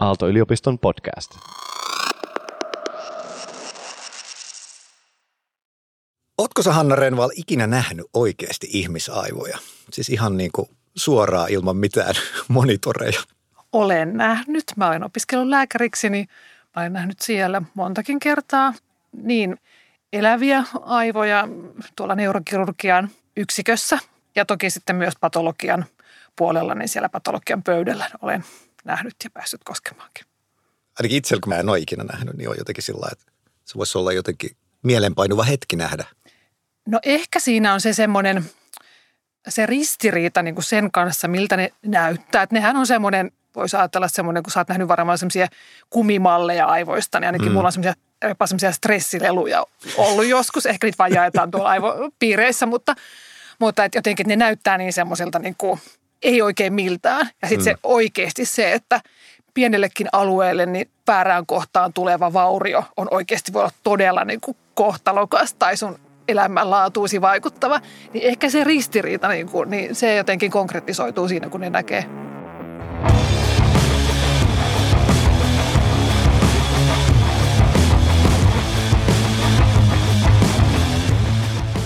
Aalto-yliopiston podcast. Ootko sä Hanna Renval ikinä nähnyt oikeasti ihmisaivoja? Siis ihan niin kuin suoraan ilman mitään monitoreja. Olen nähnyt. Mä olen opiskellut lääkäriksi, niin mä olen nähnyt siellä montakin kertaa niin eläviä aivoja tuolla neurokirurgian yksikössä ja toki sitten myös patologian puolella, niin siellä patologian pöydällä olen nähnyt ja päässyt koskemaankin. Ainakin itsellä, kun mä en ole ikinä nähnyt, niin on jotenkin sillä että se voisi olla jotenkin mielenpainuva hetki nähdä. No ehkä siinä on se semmoinen, se ristiriita niin kuin sen kanssa, miltä ne näyttää. Että nehän on semmoinen, voisi ajatella semmoinen, kun sä oot nähnyt varmaan semmoisia kumimalleja aivoista, niin ainakin mm. mulla on semmoisia jopa semmoisia stressileluja ollut joskus. Ehkä niitä vaan jaetaan tuolla aivopiireissä, mutta, mutta että jotenkin ne näyttää niin semmoiselta niin kuin, ei oikein miltään. Ja sitten mm. se oikeasti se, että pienellekin alueelle niin päärään kohtaan tuleva vaurio on oikeasti voi olla todella niin kuin kohtalokas tai sun elämänlaatuisi vaikuttava, niin ehkä se ristiriita, niin, kuin, niin se jotenkin konkretisoituu siinä, kun ne näkee.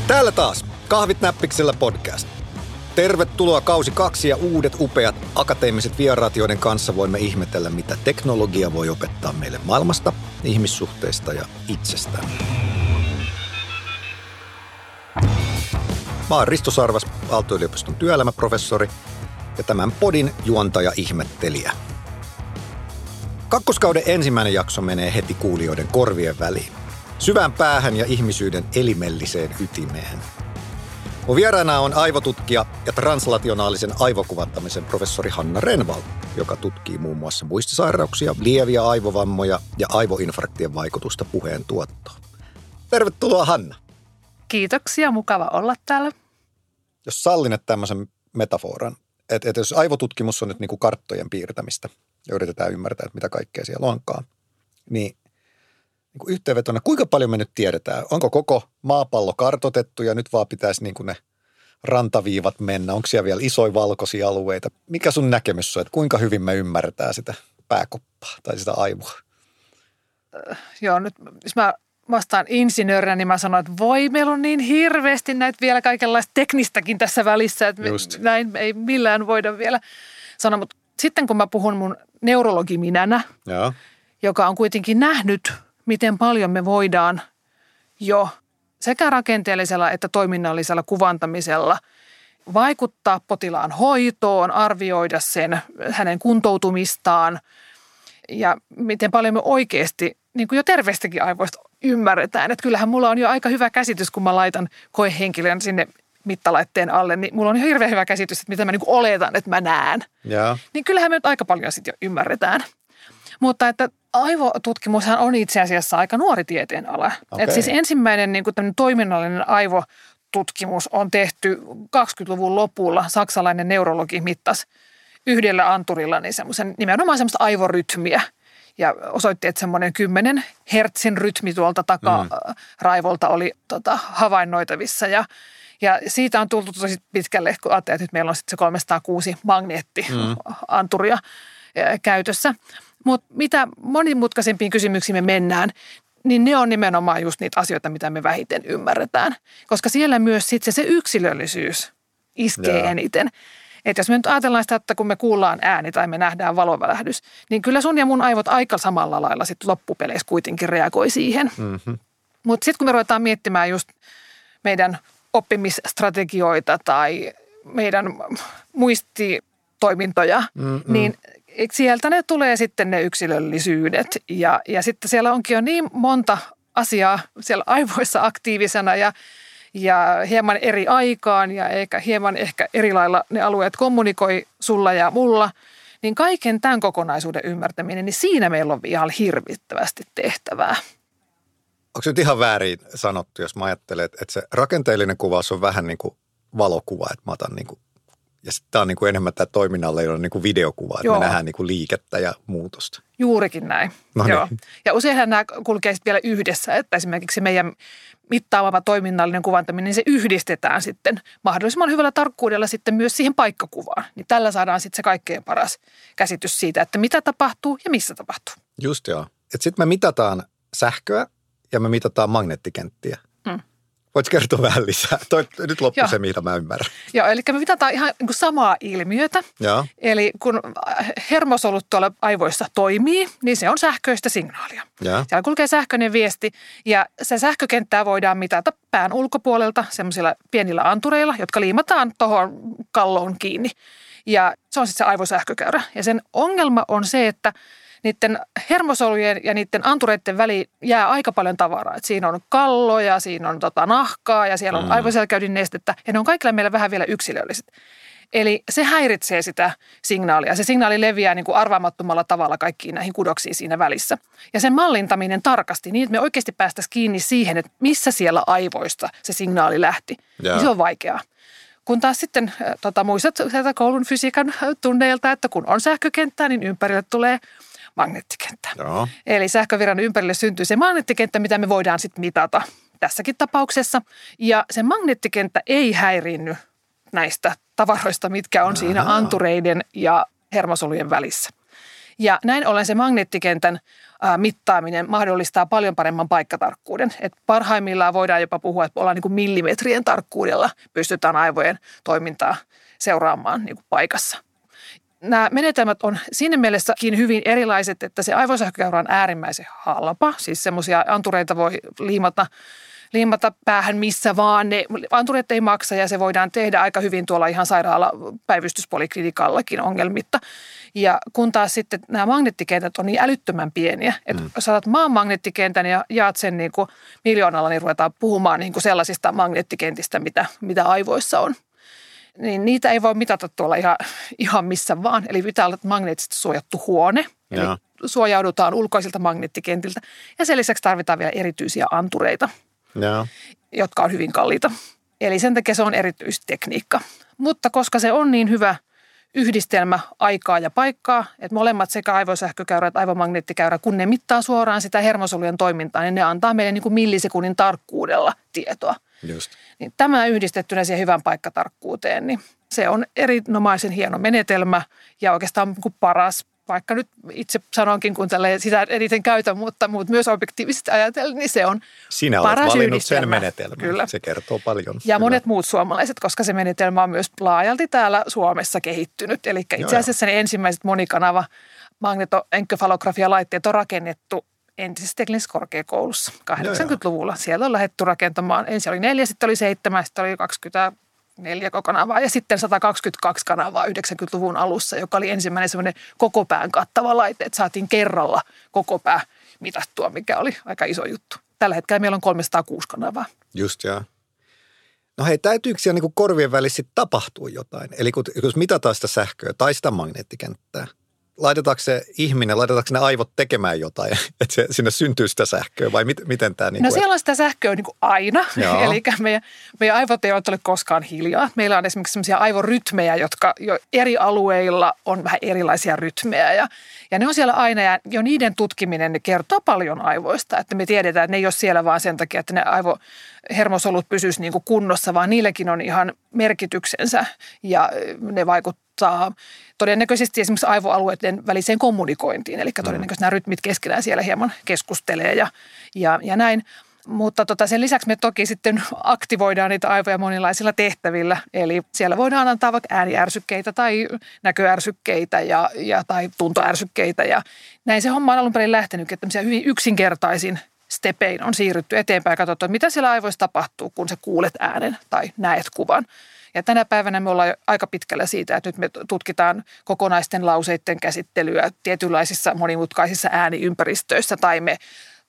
Täällä taas Kahvit näppiksellä podcast. Tervetuloa kausi kaksi ja uudet upeat akateemiset vieraat, joiden kanssa voimme ihmetellä, mitä teknologia voi opettaa meille maailmasta, ihmissuhteista ja itsestään. Mä oon Risto Sarvas, Aalto-yliopiston työelämäprofessori ja tämän podin juontaja ihmettelijä. Kakkoskauden ensimmäinen jakso menee heti kuulijoiden korvien väliin. Syvään päähän ja ihmisyyden elimelliseen ytimeen. Mun vieraana on aivotutkija ja translationaalisen aivokuvantamisen professori Hanna Renval, joka tutkii muun muassa muistisairauksia, lieviä aivovammoja ja aivoinfarktien vaikutusta puheen tuottoon. Tervetuloa Hanna. Kiitoksia, mukava olla täällä. Jos sallinet tämmöisen metaforan, että, että jos aivotutkimus on nyt niin kuin karttojen piirtämistä ja yritetään ymmärtää, että mitä kaikkea siellä onkaan, niin, niin kuin yhteenvetona, kuinka paljon me nyt tiedetään? Onko koko maapallo kartotettu ja nyt vaan pitäisi niin kuin ne rantaviivat mennä? Onko siellä vielä isoja valkoisia alueita? Mikä sun näkemys on, että kuinka hyvin me ymmärretään sitä pääkoppaa tai sitä aivoa? Äh, joo, nyt jos mä vastaan insinöörinä, niin mä sanoin, että voi, meillä on niin hirveästi näitä vielä kaikenlaista teknistäkin tässä välissä, että Just. näin ei millään voida vielä sanoa. Mutta sitten kun mä puhun mun neurologiminänä, ja. joka on kuitenkin nähnyt, miten paljon me voidaan jo sekä rakenteellisella että toiminnallisella kuvantamisella vaikuttaa potilaan hoitoon, arvioida sen hänen kuntoutumistaan ja miten paljon me oikeasti niin kuin jo terveestäkin aivoista ymmärretään. Että kyllähän mulla on jo aika hyvä käsitys, kun mä laitan koehenkilön sinne mittalaitteen alle, niin mulla on hirveän hyvä käsitys, että mitä mä niin oletan, että mä näen. Niin kyllähän me nyt aika paljon sitten jo ymmärretään. Mutta että aivotutkimushan on itse asiassa aika nuori tieteenala. Okay. Että siis ensimmäinen niin kuin toiminnallinen aivotutkimus on tehty 20-luvun lopulla. Saksalainen neurologi mittas yhdellä anturilla niin semmoisen, nimenomaan semmoista aivorytmiä – ja osoitti, että semmoinen 10 hertsin rytmi tuolta takaraivolta mm. oli tota, havainnoitavissa ja ja siitä on tultu tosi pitkälle, kun ajattelee, että nyt meillä on sitten se 306 magneettianturia mm. käytössä. Mutta mitä monimutkaisempiin kysymyksiin me mennään, niin ne on nimenomaan just niitä asioita, mitä me vähiten ymmärretään. Koska siellä myös sitten se, se yksilöllisyys iskee yeah. eniten. Että jos me nyt ajatellaan sitä, että kun me kuullaan ääni tai me nähdään valovälähdys, niin kyllä sun ja mun aivot aika samalla lailla sitten loppupeleissä kuitenkin reagoi siihen. Mm-hmm. Mutta sitten kun me ruvetaan miettimään just meidän oppimisstrategioita tai meidän muistitoimintoja, mm-hmm. niin sieltä ne tulee sitten ne yksilöllisyydet. Ja, ja sitten siellä onkin jo niin monta asiaa siellä aivoissa aktiivisena ja ja hieman eri aikaan ja eikä hieman ehkä eri lailla ne alueet kommunikoi sulla ja mulla, niin kaiken tämän kokonaisuuden ymmärtäminen, niin siinä meillä on ihan hirvittävästi tehtävää. Onko nyt ihan väärin sanottu, jos mä ajattelen, että se rakenteellinen kuvaus on vähän niin kuin valokuva, että mä otan niin kuin Ja sitten tämä on niin kuin enemmän tämä toiminnalle, jolla on niin kuin videokuva, että Joo. me nähdään niin kuin liikettä ja muutosta. Juurikin näin. No Joo. niin. Ja useinhan nämä kulkee vielä yhdessä, että esimerkiksi se meidän mittaamava toiminnallinen kuvantaminen, niin se yhdistetään sitten mahdollisimman hyvällä tarkkuudella sitten myös siihen paikkakuvaan. Niin tällä saadaan sitten se kaikkein paras käsitys siitä, että mitä tapahtuu ja missä tapahtuu. Just joo. Sitten me mitataan sähköä ja me mitataan magneettikenttiä. Voitko kertoa vähän lisää? Toi, nyt loppui Joo. se, mitä mä ymmärrän. Joo, eli me mitataan ihan niin kuin samaa ilmiötä. Joo. Eli kun hermosolut tuolla aivoissa toimii, niin se on sähköistä signaalia. Joo. Siellä kulkee sähköinen viesti ja se sähkökenttää voidaan mitata pään ulkopuolelta semmoisilla pienillä antureilla, jotka liimataan tuohon kalloon kiinni. Ja se on sitten se aivosähkökäyrä. Ja sen ongelma on se, että niiden hermosolujen ja niiden antureiden väliin jää aika paljon tavaraa. Et siinä on kalloja, siinä on tota nahkaa ja siellä on Mm. aivoselkäydin nestettä. Ja ne on kaikilla meillä vähän vielä yksilölliset. Eli se häiritsee sitä signaalia. Se signaali leviää niin kuin arvaamattomalla tavalla kaikkiin näihin kudoksiin siinä välissä. Ja sen mallintaminen tarkasti niin, että me oikeasti päästäisiin kiinni siihen, että missä siellä aivoista se signaali lähti. Niin se on vaikeaa. Kun taas sitten tota, muistat sieltä koulun fysiikan tunneilta, että kun on sähkökenttää, niin ympärille tulee magneettikenttä. Joo. Eli sähkövirran ympärille syntyy se magneettikenttä, mitä me voidaan sitten mitata tässäkin tapauksessa. Ja se magneettikenttä ei häiriinny näistä tavaroista, mitkä on siinä Ahaa. antureiden ja hermosolujen välissä. Ja näin ollen se magneettikentän mittaaminen mahdollistaa paljon paremman paikkatarkkuuden. Et parhaimmillaan voidaan jopa puhua, että ollaan niin kuin millimetrien tarkkuudella pystytään aivojen toimintaa seuraamaan niin kuin paikassa. Nämä menetelmät on siinä mielessäkin hyvin erilaiset, että se aivosähkökäyrä on äärimmäisen halpa. Siis semmoisia antureita voi liimata, liimata päähän missä vaan. Ne antureet ei maksa ja se voidaan tehdä aika hyvin tuolla ihan sairaala päivystyspoliklinikallakin ongelmitta. Ja kun taas sitten nämä magneettikentät on niin älyttömän pieniä, että mm. jos saatat maan magneettikentän ja jaat sen niin kuin miljoonalla, niin ruvetaan puhumaan niin kuin sellaisista magneettikentistä, mitä, mitä aivoissa on niin niitä ei voi mitata tuolla ihan, ihan missä vaan. Eli pitää olla magneettisesti suojattu huone. Eli Joo. suojaudutaan ulkoisilta magneettikentiltä. Ja sen lisäksi tarvitaan vielä erityisiä antureita, Joo. jotka on hyvin kalliita. Eli sen takia se on erityistekniikka. Mutta koska se on niin hyvä yhdistelmä aikaa ja paikkaa, että molemmat sekä aivosähkökäyrä että aivomagneettikäyrä, kun ne mittaa suoraan sitä hermosolujen toimintaa, niin ne antaa meille niin kuin millisekunnin tarkkuudella tietoa Just. niin tämä yhdistettynä siihen hyvän paikkatarkkuuteen, niin se on erinomaisen hieno menetelmä ja oikeastaan niin kuin paras, vaikka nyt itse sanonkin, kun tällä sitä eniten käytän, mutta, mutta myös objektiivisesti ajatellen, niin se on Sinä olet paras valinnut yhdistelmä. sen menetelmän. Kyllä. Se kertoo paljon. Ja Kyllä. monet muut suomalaiset, koska se menetelmä on myös laajalti täällä Suomessa kehittynyt. Eli itse asiassa ne ensimmäiset monikanava magnetoenkephalografialaitteet on rakennettu entisessä teknisessä korkeakoulussa 80-luvulla. Siellä on lähdetty rakentamaan, ensin oli neljä, sitten oli seitsemän, sitten oli 24 kanavaa ja sitten 122 kanavaa 90-luvun alussa, joka oli ensimmäinen semmoinen koko pään kattava laite, että saatiin kerralla koko pää mitattua, mikä oli aika iso juttu. Tällä hetkellä meillä on 306 kanavaa. Just joo. No hei, täytyykö siellä niin korvien välissä tapahtua jotain? Eli kun, jos mitataan sitä sähköä tai sitä magneettikenttää, laitetaanko se ihminen, laitetaanko ne aivot tekemään jotain, että se, sinne syntyy sitä sähköä vai mit, miten tämä niin No siellä on sitä sähköä niin kuin aina, eli meidän, meidän aivot eivät ole koskaan hiljaa. Meillä on esimerkiksi sellaisia aivorytmejä, jotka jo eri alueilla on vähän erilaisia rytmejä ja, ja ne on siellä aina ja jo niiden tutkiminen ne kertoo paljon aivoista, että me tiedetään, että ne ei ole siellä vaan sen takia, että ne aivohermosolut pysyisivät niin kuin kunnossa, vaan niilläkin on ihan merkityksensä ja ne vaikuttaa todennäköisesti esimerkiksi aivoalueiden väliseen kommunikointiin, eli todennäköisesti nämä rytmit keskenään siellä hieman keskustelee ja, ja, ja näin. Mutta tota sen lisäksi me toki sitten aktivoidaan niitä aivoja monilaisilla tehtävillä. Eli siellä voidaan antaa vaikka ääniärsykkeitä tai näköärsykkeitä ja, ja, tai tuntoärsykkeitä. Ja näin se homma on alun perin lähtenyt, että tämmöisiä hyvin yksinkertaisin stepein on siirrytty eteenpäin ja katsottu, että mitä siellä aivoissa tapahtuu, kun sä kuulet äänen tai näet kuvan. Ja tänä päivänä me ollaan aika pitkällä siitä, että nyt me tutkitaan kokonaisten lauseiden käsittelyä tietynlaisissa monimutkaisissa ääniympäristöissä tai me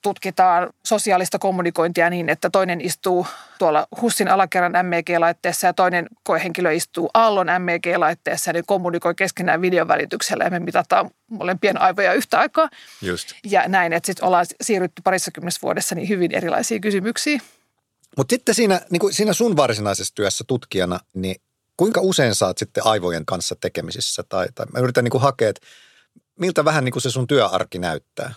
tutkitaan sosiaalista kommunikointia niin, että toinen istuu tuolla HUSin alakerran MEG-laitteessa ja toinen koehenkilö istuu Aallon MEG-laitteessa ja ne kommunikoi keskenään videon välityksellä ja me mitataan molempien aivoja yhtä aikaa. Just. Ja näin, että sitten ollaan siirrytty parissakymmenessä vuodessa niin hyvin erilaisiin kysymyksiin. Mutta sitten siinä, niin kuin siinä sun varsinaisessa työssä tutkijana, niin Kuinka usein saat sitten aivojen kanssa tekemisissä? Tai, tai mä yritän niin kuin hakea, että miltä vähän niin kuin se sun työarki näyttää?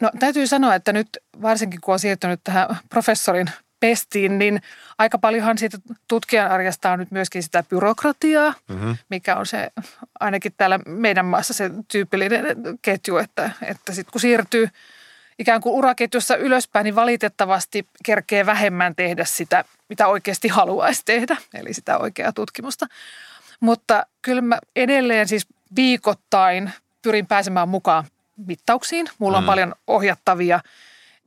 No täytyy sanoa, että nyt varsinkin kun on siirtynyt tähän professorin pestiin, niin aika paljonhan siitä tutkijan arjesta on nyt myöskin sitä byrokratiaa, mm-hmm. mikä on se ainakin täällä meidän maassa se tyypillinen ketju, että, että sitten kun siirtyy ikään kuin uraketjussa ylöspäin, niin valitettavasti kerkee vähemmän tehdä sitä, mitä oikeasti haluaisi tehdä, eli sitä oikeaa tutkimusta. Mutta kyllä mä edelleen siis viikoittain pyrin pääsemään mukaan mittauksiin. Mulla on mm. paljon ohjattavia.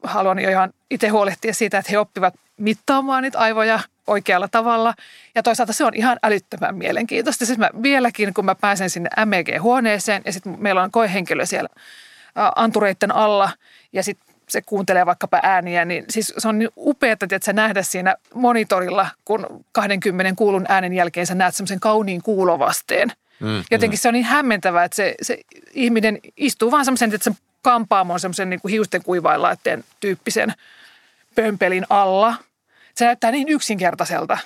Haluan jo ihan itse huolehtia siitä, että he oppivat mittaamaan niitä aivoja oikealla tavalla. Ja toisaalta se on ihan älyttömän mielenkiintoista. Siis mä vieläkin, kun mä pääsen sinne MEG-huoneeseen ja sitten meillä on koehenkilö siellä antureitten alla ja sitten se kuuntelee vaikkapa ääniä, niin siis se on niin upeaa, että sä nähdä siinä monitorilla, kun 20 kuulun äänen jälkeen sä näet semmoisen kauniin kuulovasteen. Mm, Jotenkin mm. se on niin hämmentävää, että se, se ihminen istuu vaan semmoisen, että se kampaamon semmoisen niin kuin hiusten kuivailaitteen tyyppisen pömpelin alla. Se näyttää niin yksinkertaiselta.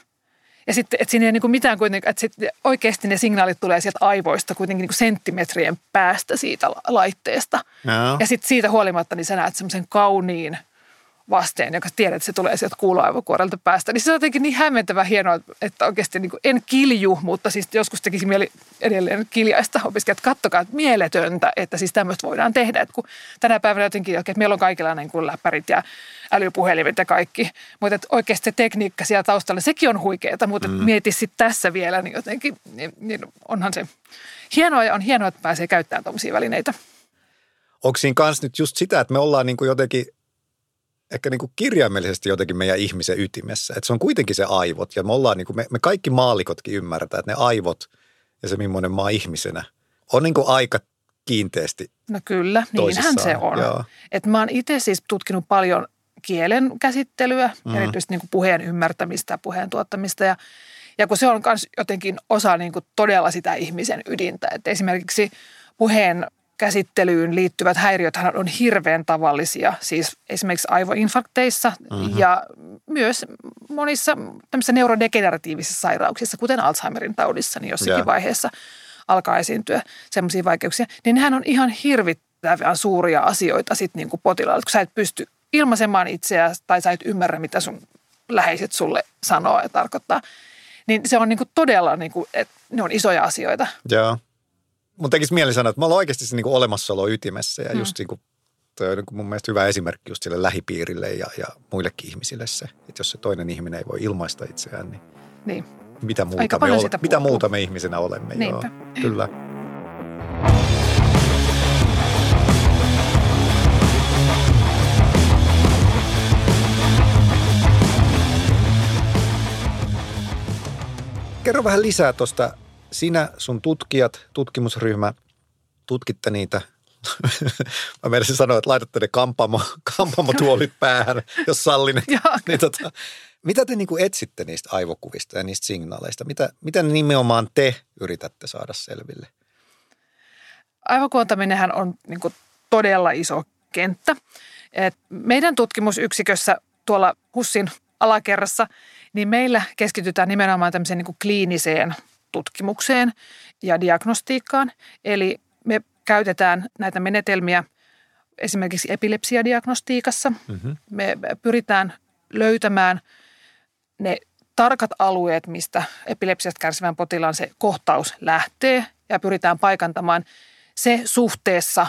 Ja sitten, että siinä ei niin kuin mitään kuitenkaan, että sitten oikeasti ne signaalit tulee sieltä aivoista kuitenkin niin kuin senttimetrien päästä siitä laitteesta. No. Ja sitten siitä huolimatta, niin sä näet semmoisen kauniin – vasteen, joka tiedät, että se tulee sieltä kuuloaivokuorelta päästä. Niin se on jotenkin niin hämmentävä hienoa, että oikeasti niin en kilju, mutta siis joskus tekisi mieli edelleen kiljaista opiskelijat. Kattokaa, että mieletöntä, että siis tämmöistä voidaan tehdä. Että kun tänä päivänä jotenkin, että meillä on kaikilla niin kuin läppärit ja älypuhelimet ja kaikki. Mutta että oikeasti se tekniikka siellä taustalla, sekin on huikeaa, mutta mm. mieti sitten tässä vielä, niin jotenkin, niin, niin onhan se hienoa ja on hienoa, että pääsee käyttämään tuommoisia välineitä. Onko siinä kanssa nyt just sitä, että me ollaan niin kuin jotenkin ehkä niin kuin kirjaimellisesti jotenkin meidän ihmisen ytimessä. Että se on kuitenkin se aivot ja me ollaan niin kuin, me, me kaikki maalikotkin ymmärretään, että ne aivot ja se millainen maa ihmisenä on niin kuin aika kiinteästi No kyllä, niinhän se on. että mä oon itse siis tutkinut paljon kielen käsittelyä, mm. erityisesti niin kuin puheen ymmärtämistä ja puheen tuottamista ja ja kun se on myös jotenkin osa niin kuin todella sitä ihmisen ydintä, että esimerkiksi puheen käsittelyyn liittyvät häiriöt on hirveän tavallisia, siis esimerkiksi aivoinfarkteissa mm-hmm. ja myös monissa tämmöisissä neurodegeneratiivisissa sairauksissa, kuten Alzheimerin taudissa, niin jossakin yeah. vaiheessa alkaa esiintyä semmoisia vaikeuksia, niin nehän on ihan hirvittävän suuria asioita sitten niin kuin potilaalle, kun sä et pysty ilmaisemaan itseäsi tai sä et ymmärrä, mitä sun läheiset sulle sanoo ja tarkoittaa. Niin se on niin kuin todella, niin kuin, että ne on isoja asioita. Joo. Mun tekisi mieli sanoa, että mä olen oikeasti se niin olemassaolo ytimessä ja mm. just niin kuin, toi on niin kuin mun mielestä hyvä esimerkki just sille lähipiirille ja, ja muillekin ihmisille se, että jos se toinen ihminen ei voi ilmaista itseään, niin, niin. Mitä, muuta me ole, mitä muuta me ihmisenä olemme. Niinpä. Joo, kyllä. Kerro vähän lisää tuosta sinä, sun tutkijat, tutkimusryhmä, tutkitte niitä Mä menisin sanoa, että laitatte ne kampamo, kampamotuolit päähän, jos sallin. niin tota, mitä te niin kuin etsitte niistä aivokuvista ja niistä signaaleista? Mitä, mitä nimenomaan te yritätte saada selville? Aivokuontaminenhän on niin kuin todella iso kenttä. Et meidän tutkimusyksikössä tuolla HUSin alakerrassa, niin meillä keskitytään nimenomaan tämmöiseen niin kuin kliiniseen tutkimukseen ja diagnostiikkaan. Eli me käytetään näitä menetelmiä esimerkiksi epilepsiadiagnostiikassa. Mm-hmm. Me pyritään löytämään ne tarkat alueet, mistä epilepsiasta kärsivän potilaan se kohtaus lähtee ja pyritään paikantamaan se suhteessa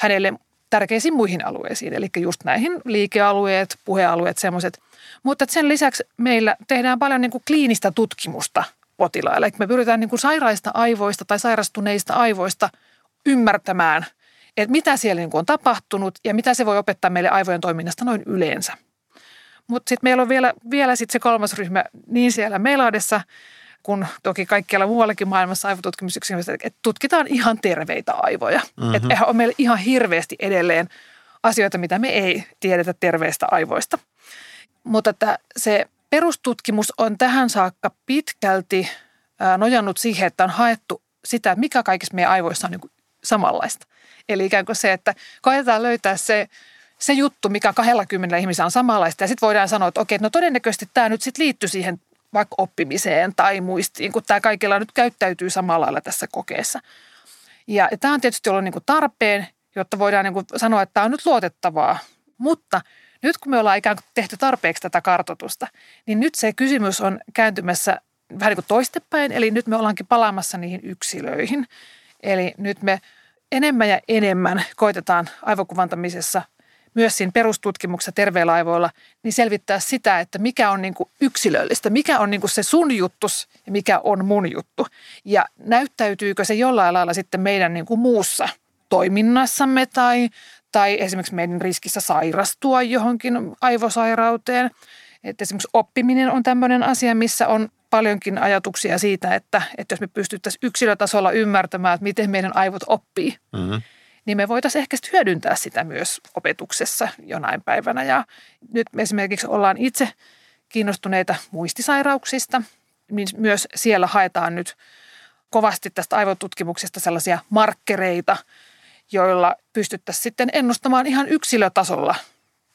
hänelle tärkeisiin muihin alueisiin, eli just näihin liikealueet, puhealueet, semmoiset. Mutta sen lisäksi meillä tehdään paljon niin kuin kliinistä tutkimusta potilaille. Me pyritään niin kuin sairaista aivoista tai sairastuneista aivoista ymmärtämään, että mitä siellä niin kuin on tapahtunut ja mitä se voi opettaa meille aivojen toiminnasta noin yleensä. Mutta sitten meillä on vielä, vielä sit se kolmas ryhmä niin siellä Meilaadessa, kun toki kaikkialla muuallakin maailmassa aivotutkimusyksiköissä, että tutkitaan ihan terveitä aivoja. Mm-hmm. Että on meillä ihan hirveästi edelleen asioita, mitä me ei tiedetä terveistä aivoista. Mutta että se Perustutkimus on tähän saakka pitkälti nojannut siihen, että on haettu sitä, mikä kaikissa meidän aivoissa on niin samanlaista. Eli ikään kuin se, että koetetaan löytää se, se juttu, mikä 20 ihmisellä on samanlaista. Ja sitten voidaan sanoa, että okei, no todennäköisesti tämä nyt sitten liittyy siihen vaikka oppimiseen tai muistiin, kun tämä kaikilla nyt käyttäytyy samalla lailla tässä kokeessa. Ja tämä on tietysti ollut niin kuin tarpeen, jotta voidaan niin kuin sanoa, että tämä on nyt luotettavaa. Mutta nyt kun me ollaan ikään kuin tehty tarpeeksi tätä kartotusta, niin nyt se kysymys on kääntymässä vähän niin kuin toistepäin, eli nyt me ollaankin palaamassa niihin yksilöihin. Eli nyt me enemmän ja enemmän koitetaan aivokuvantamisessa myös siinä perustutkimuksessa terveillä aivoilla, niin selvittää sitä, että mikä on niin kuin yksilöllistä, mikä on niin kuin se sun juttus ja mikä on mun juttu. Ja näyttäytyykö se jollain lailla sitten meidän niin kuin muussa toiminnassamme tai, tai esimerkiksi meidän riskissä sairastua johonkin aivosairauteen. Että esimerkiksi oppiminen on tämmöinen asia, missä on paljonkin ajatuksia siitä, että, että jos me pystyttäisiin yksilötasolla ymmärtämään, että miten meidän aivot oppii, mm-hmm. niin me voitaisiin ehkä hyödyntää sitä myös opetuksessa jonain päivänä. Ja nyt me esimerkiksi ollaan itse kiinnostuneita muistisairauksista, niin myös siellä haetaan nyt kovasti tästä aivotutkimuksesta sellaisia markkereita, joilla pystyttäisiin sitten ennustamaan ihan yksilötasolla,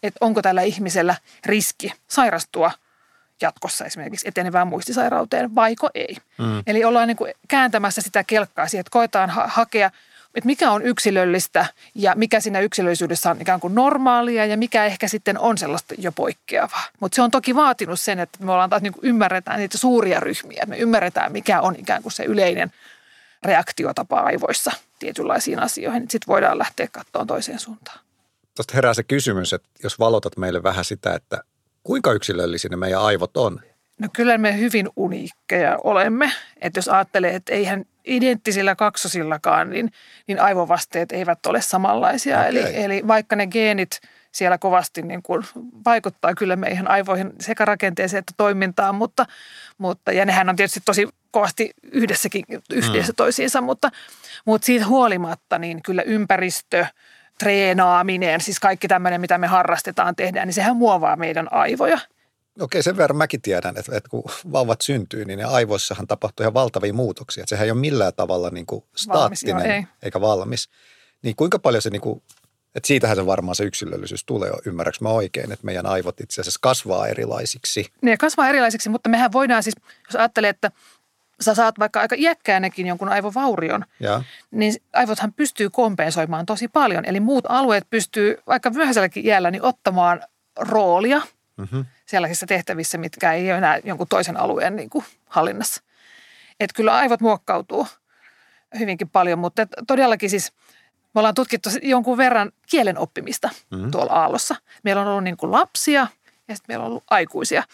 että onko tällä ihmisellä riski sairastua jatkossa esimerkiksi etenevään muistisairauteen, vaiko ei. Mm. Eli ollaan niin kuin kääntämässä sitä kelkkaa siihen, että koetaan ha- hakea, että mikä on yksilöllistä ja mikä siinä yksilöllisyydessä on ikään kuin normaalia ja mikä ehkä sitten on sellaista jo poikkeavaa. Mutta se on toki vaatinut sen, että me ollaan taas niin kuin ymmärretään niitä suuria ryhmiä. Me ymmärretään, mikä on ikään kuin se yleinen reaktiotapa aivoissa tietynlaisiin asioihin. Sitten voidaan lähteä katsomaan toiseen suuntaan. Tuosta herää se kysymys, että jos valotat meille vähän sitä, että Kuinka yksilöllisiä ne meidän aivot on? No kyllä me hyvin uniikkeja olemme. Että jos ajattelee, että eihän identtisillä kaksosillakaan, niin, niin aivovasteet eivät ole samanlaisia. Okay. Eli, eli vaikka ne geenit siellä kovasti niin kuin vaikuttaa kyllä meihin aivoihin sekä rakenteeseen että toimintaan, mutta, mutta ja nehän on tietysti tosi kovasti yhdessäkin yhdessä mm. toisiinsa, mutta, mutta siitä huolimatta niin kyllä ympäristö – treenaaminen, siis kaikki tämmöinen, mitä me harrastetaan, tehdään, niin sehän muovaa meidän aivoja. Okei, sen verran mäkin tiedän, että, että kun vauvat syntyy, niin ne aivoissahan tapahtuu ihan valtavia muutoksia. Että sehän ei ole millään tavalla niin kuin staattinen valmis, joo, ei. eikä valmis. Niin kuinka paljon se, niin kuin, että siitähän se varmaan se yksilöllisyys tulee, ymmärrätkö mä oikein, että meidän aivot itse asiassa kasvaa erilaisiksi. Ne kasvaa erilaisiksi, mutta mehän voidaan siis, jos ajattelee, että sä saat vaikka aika iäkkäänäkin jonkun aivovaurion, ja. niin aivothan pystyy kompensoimaan tosi paljon. Eli muut alueet pystyy vaikka myöhäiselläkin iällä niin ottamaan roolia mm-hmm. sellaisissa tehtävissä, mitkä ei ole enää jonkun toisen alueen niin kuin hallinnassa. Että kyllä aivot muokkautuu hyvinkin paljon, mutta todellakin siis me ollaan tutkittu jonkun verran kielen oppimista mm-hmm. tuolla aallossa. Meillä on ollut niin kuin lapsia ja sitten meillä on ollut aikuisia –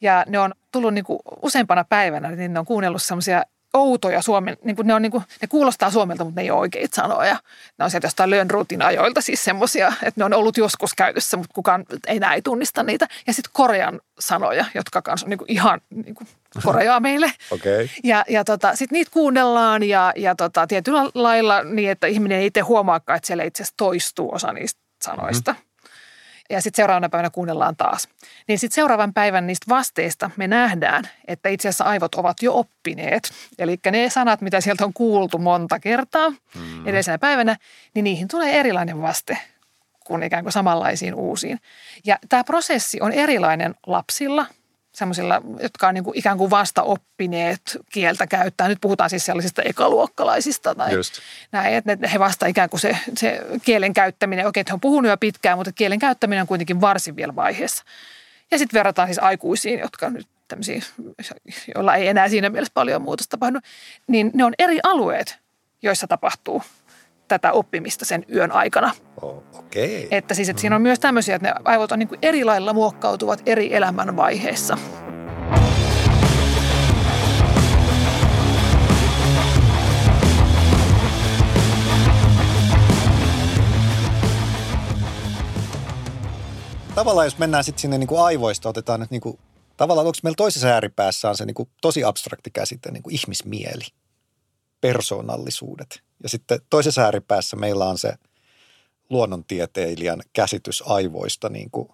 ja ne on tullut niin kuin useampana päivänä, niin ne on kuunnellut semmoisia outoja suomen, niin kuin ne, on niin kuin, ne kuulostaa suomelta, mutta ne ei ole oikeita sanoja. Ne on sieltä jostain Lönnruutin ajoilta siis semmoisia, että ne on ollut joskus käytössä, mutta kukaan ei ei tunnista niitä. Ja sitten korean sanoja, jotka kanssa on niin kuin ihan niin kuin koreaa meille. Okay. Ja, ja tota, sitten niitä kuunnellaan ja, ja tota, tietyllä lailla niin, että ihminen ei itse huomaakaan, että siellä itse asiassa toistuu osa niistä sanoista. Mm-hmm ja sitten seuraavana päivänä kuunnellaan taas. Niin sitten seuraavan päivän niistä vasteista me nähdään, että itse asiassa aivot ovat jo oppineet. Eli ne sanat, mitä sieltä on kuultu monta kertaa mm. edellisenä päivänä, niin niihin tulee erilainen vaste kuin ikään kuin samanlaisiin uusiin. Ja tämä prosessi on erilainen lapsilla – semmoisilla, jotka on niin kuin ikään kuin vasta oppineet kieltä käyttää. Nyt puhutaan siis sellaisista ekaluokkalaisista tai Just. näin, että he vasta ikään kuin se, se kielen käyttäminen, okei, että he on puhunut jo pitkään, mutta kielen käyttäminen on kuitenkin varsin vielä vaiheessa. Ja sitten verrataan siis aikuisiin, jotka nyt tämmöisiä, joilla ei enää siinä mielessä paljon muutosta tapahdu, niin ne on eri alueet, joissa tapahtuu tätä oppimista sen yön aikana. Oh, okay. Että siis että siinä on myös tämmöisiä, että ne aivot on niin kuin eri lailla muokkautuvat eri elämän vaiheissa. Tavallaan jos mennään sitten sinne niin kuin aivoista, otetaan nyt niin kuin, tavallaan onko meillä toisessa ääripäässä on se niin kuin tosi abstrakti käsite, niin kuin ihmismieli, persoonallisuudet – ja sitten toisessa ääripäässä meillä on se luonnontieteilijän käsitys aivoista, niin kuin,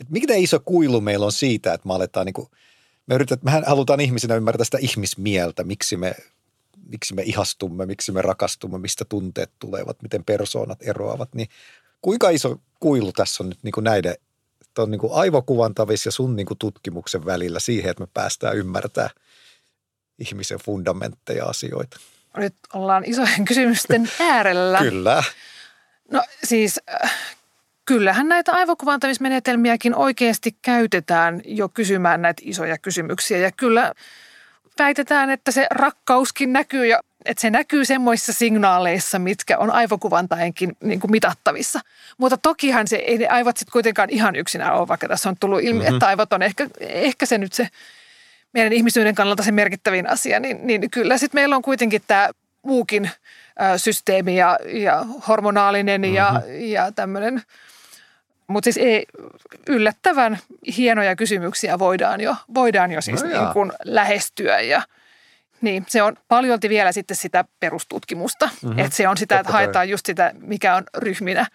että mikä iso kuilu meillä on siitä, että me aletaan niin kuin, me yritetään, mehän halutaan ihmisinä ymmärtää sitä ihmismieltä, miksi me, miksi me ihastumme, miksi me rakastumme, mistä tunteet tulevat, miten persoonat eroavat, niin kuinka iso kuilu tässä on nyt niin kuin näiden on niin kuin aivokuvantavissa ja sun niin kuin tutkimuksen välillä siihen, että me päästään ymmärtää ihmisen fundamentteja asioita. Nyt ollaan isojen kysymysten äärellä. Kyllä. No siis äh, kyllähän näitä aivokuvantamismenetelmiäkin oikeasti käytetään jo kysymään näitä isoja kysymyksiä. Ja kyllä väitetään, että se rakkauskin näkyy ja että se näkyy semmoisissa signaaleissa, mitkä on aivokuvantaenkin niin kuin mitattavissa. Mutta tokihan se ei ne aivot sitten kuitenkaan ihan yksinään ole, vaikka tässä on tullut ilmi, mm-hmm. että aivot on ehkä, ehkä se nyt se meidän ihmisyyden kannalta se merkittävin asia, niin, niin kyllä sitten meillä on kuitenkin tämä muukin ä, systeemi ja, ja hormonaalinen mm-hmm. ja, ja tämmöinen. Mutta siis ei, yllättävän hienoja kysymyksiä voidaan jo, voidaan jo siis no niin kuin lähestyä ja – niin, se on paljolti vielä sitten sitä perustutkimusta. Mm-hmm. Että se on sitä, että haetaan just sitä, mikä on ryhminä,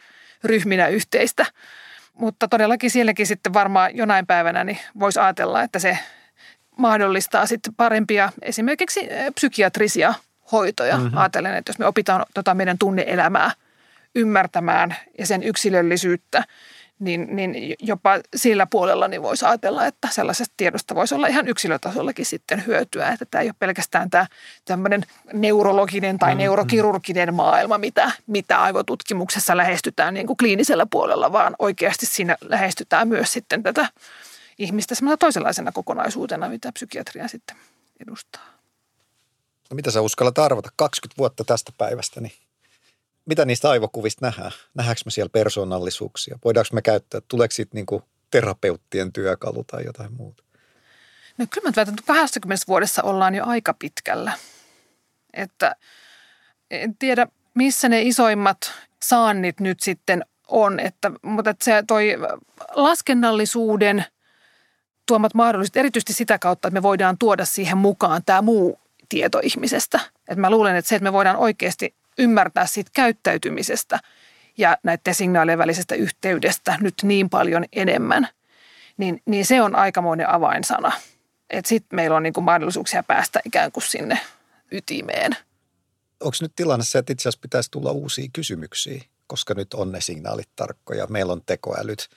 ryhminä yhteistä. Mutta todellakin sielläkin sitten varmaan jonain päivänä niin voisi ajatella, että se mahdollistaa sitten parempia esimerkiksi eh, psykiatrisia hoitoja. Mm-hmm. Ajattelen, että jos me opitaan tota meidän tunneelämää ymmärtämään ja sen yksilöllisyyttä – niin, niin jopa sillä puolella niin voisi ajatella, että sellaisesta tiedosta voisi olla ihan yksilötasollakin sitten hyötyä. Että tämä ei ole pelkästään tämä tämmöinen neurologinen tai mm, neurokirurginen maailma, mitä, mitä aivotutkimuksessa lähestytään niin kuin kliinisellä puolella, vaan oikeasti siinä lähestytään myös sitten tätä ihmistä semmoisena toisenlaisena kokonaisuutena, mitä psykiatria sitten edustaa. No mitä sä uskallat arvata 20 vuotta tästä päivästä, niin mitä niistä aivokuvista nähdään? Nähdäänkö me siellä persoonallisuuksia? Voidaanko me käyttää, tuleeko siitä niin terapeuttien työkalu tai jotain muuta? No kyllä mä väitän, että 20 vuodessa ollaan jo aika pitkällä. Että en tiedä, missä ne isoimmat saannit nyt sitten on, että, mutta että se toi laskennallisuuden tuomat mahdollisuudet, erityisesti sitä kautta, että me voidaan tuoda siihen mukaan tämä muu tieto ihmisestä. Että mä luulen, että se, että me voidaan oikeasti ymmärtää siitä käyttäytymisestä ja näiden signaalien välisestä yhteydestä nyt niin paljon enemmän, niin, niin se on aikamoinen avainsana. Että sitten meillä on niin kuin mahdollisuuksia päästä ikään kuin sinne ytimeen. Onko nyt tilanne se, että itse asiassa pitäisi tulla uusia kysymyksiä, koska nyt on ne signaalit tarkkoja, meillä on tekoälyt.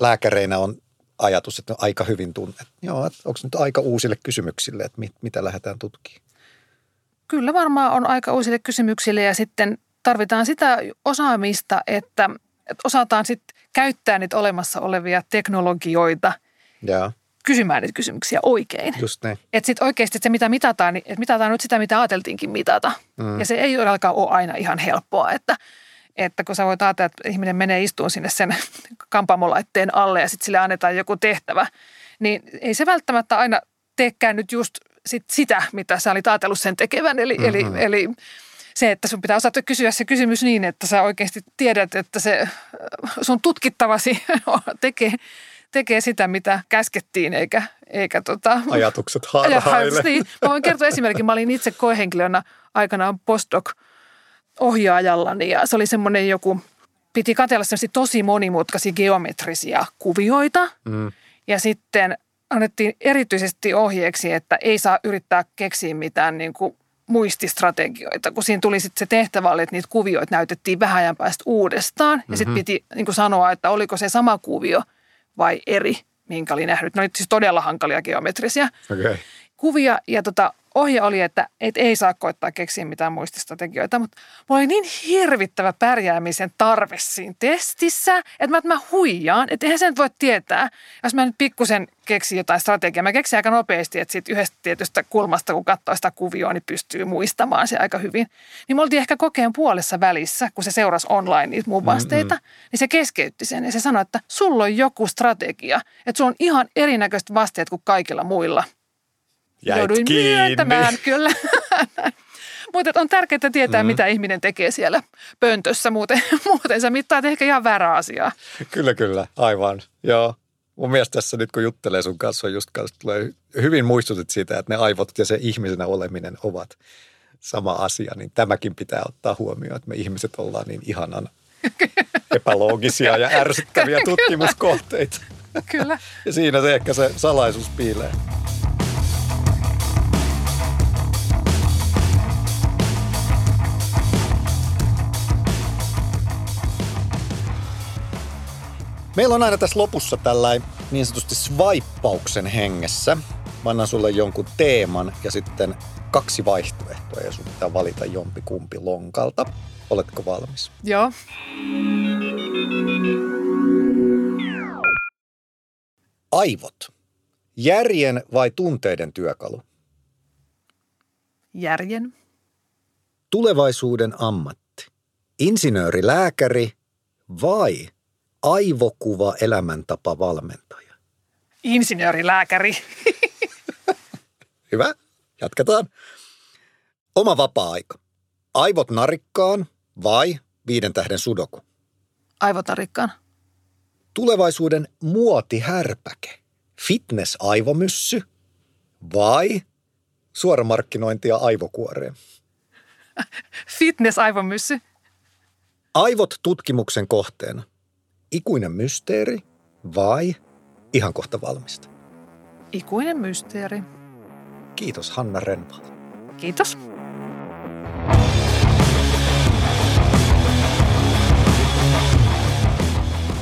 Lääkäreinä on ajatus, että on aika hyvin tunnet. Joo, onko nyt aika uusille kysymyksille, että mit, mitä lähdetään tutkimaan? Kyllä varmaan on aika uusille kysymyksille ja sitten tarvitaan sitä osaamista, että, että osataan sitten käyttää niitä olemassa olevia teknologioita ja. kysymään niitä kysymyksiä oikein. Just niin. Että sitten oikeasti se, mitä mitataan, niin että mitataan nyt sitä, mitä ajateltiinkin mitata. Mm. Ja se ei todellakaan ole aina ihan helppoa, että, että kun sä voit ajatella, että ihminen menee istuun sinne sen kampaamolaitteen alle ja sitten sille annetaan joku tehtävä, niin ei se välttämättä aina teekään nyt just sit sitä, mitä sä olit ajatellut sen tekevän. Eli, mm-hmm. eli, eli se, että sun pitää osata kysyä se kysymys niin, että sä oikeasti tiedät, että se sun tutkittavasi tekee, tekee sitä, mitä käskettiin, eikä, eikä tota, ajatukset harhaile. Niin. Mä voin kertoa esimerkin. Mä olin itse koehenkilönä aikanaan postdoc ohjaajallani ja se oli semmoinen joku, piti katsella tosi monimutkaisia geometrisia kuvioita. Mm. Ja sitten annettiin erityisesti ohjeeksi, että ei saa yrittää keksiä mitään niin kuin muististrategioita, kun siinä tuli sitten se tehtävä oli, että niitä kuvioita näytettiin vähän ajan päästä uudestaan. Mm-hmm. Ja sitten mhm. piti niin kuin sanoa, että oliko se sama kuvio vai eri, minkä oli nähnyt. Ne oli siis todella hankalia geometrisia okay. Kuvia. Ja tota, ohje oli, että et ei saa koittaa keksiä mitään muististrategioita, mutta mulla oli niin hirvittävä pärjäämisen tarve siinä testissä, että mä, että mä huijaan, että eihän sen voi tietää. Jos mä nyt pikkusen keksin jotain strategiaa, mä keksin aika nopeasti, että siitä yhdestä tietystä kulmasta, kun katsoo sitä kuvioa, niin pystyy muistamaan se aika hyvin. Niin me oltiin ehkä kokeen puolessa välissä, kun se seurasi online niitä mun vasteita, mm-hmm. niin se keskeytti sen ja se sanoi, että sulla on joku strategia, että sulla on ihan erinäköiset vasteet kuin kaikilla muilla – Jäit Jouduin kiinni. myöntämään, kyllä. Mutta on tärkeää tietää, mm. mitä ihminen tekee siellä pöntössä. Muuten, muuten sä mittaat ehkä ihan väärää asiaa. Kyllä, kyllä. Aivan. Joo. Mun mielestä tässä nyt kun juttelee sun kanssa, just kanssa tulee hyvin muistutit siitä, että ne aivot ja se ihmisenä oleminen ovat sama asia, niin tämäkin pitää ottaa huomioon, että me ihmiset ollaan niin ihanan epäloogisia ja ärsyttäviä tutkimuskohteita. Kyllä. ja siinä se ehkä se salaisuus piilee. Meillä on aina tässä lopussa tällainen niin sanotusti swipeauksen hengessä. Mä annan sulle jonkun teeman ja sitten kaksi vaihtoehtoa ja sun pitää valita jompi kumpi lonkalta. Oletko valmis? Joo. Aivot. Järjen vai tunteiden työkalu? Järjen. Tulevaisuuden ammatti. Insinööri, lääkäri vai aivokuva elämäntapa valmentaja? Insinöörilääkäri. Hyvä. Jatketaan. Oma vapaa-aika. Aivot narikkaan vai viiden tähden sudoku? Aivotarikkaan. Tulevaisuuden muotihärpäke. Fitness-aivomyssy vai suoramarkkinointia aivokuoreen? Fitness-aivomyssy. Aivot tutkimuksen kohteena. Ikuinen mysteeri vai ihan kohta valmista? Ikuinen mysteeri. Kiitos Hanna Renval. Kiitos.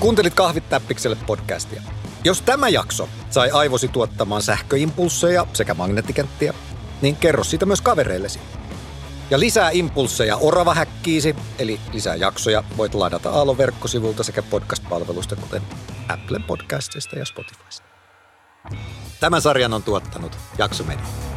Kuuntelit Kahvit täppikselle podcastia. Jos tämä jakso sai aivosi tuottamaan sähköimpulsseja sekä magneettikenttiä, niin kerro siitä myös kavereillesi. Ja lisää impulsseja Orava häkkiisi, eli lisää jaksoja voit ladata Aallon verkkosivulta sekä podcast-palvelusta, kuten Apple Podcastista ja Spotifysta. Tämän sarjan on tuottanut Jaksomedia.